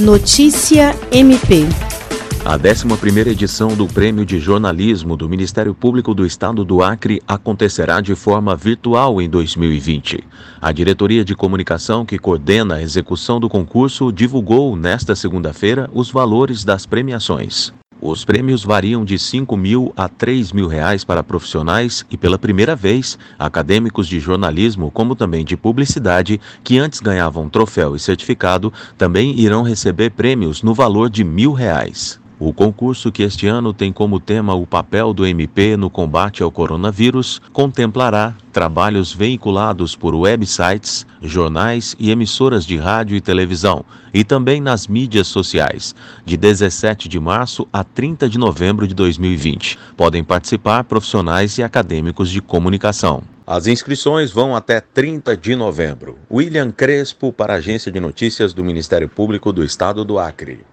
Notícia MP. A 11ª edição do Prêmio de Jornalismo do Ministério Público do Estado do Acre acontecerá de forma virtual em 2020. A Diretoria de Comunicação que coordena a execução do concurso divulgou nesta segunda-feira os valores das premiações. Os prêmios variam de 5 mil a 3 mil reais para profissionais e, pela primeira vez, acadêmicos de jornalismo, como também de publicidade, que antes ganhavam troféu e certificado, também irão receber prêmios no valor de mil reais. O concurso, que este ano tem como tema o papel do MP no combate ao coronavírus, contemplará trabalhos veiculados por websites, jornais e emissoras de rádio e televisão, e também nas mídias sociais, de 17 de março a 30 de novembro de 2020. Podem participar profissionais e acadêmicos de comunicação. As inscrições vão até 30 de novembro. William Crespo, para a Agência de Notícias do Ministério Público do Estado do Acre.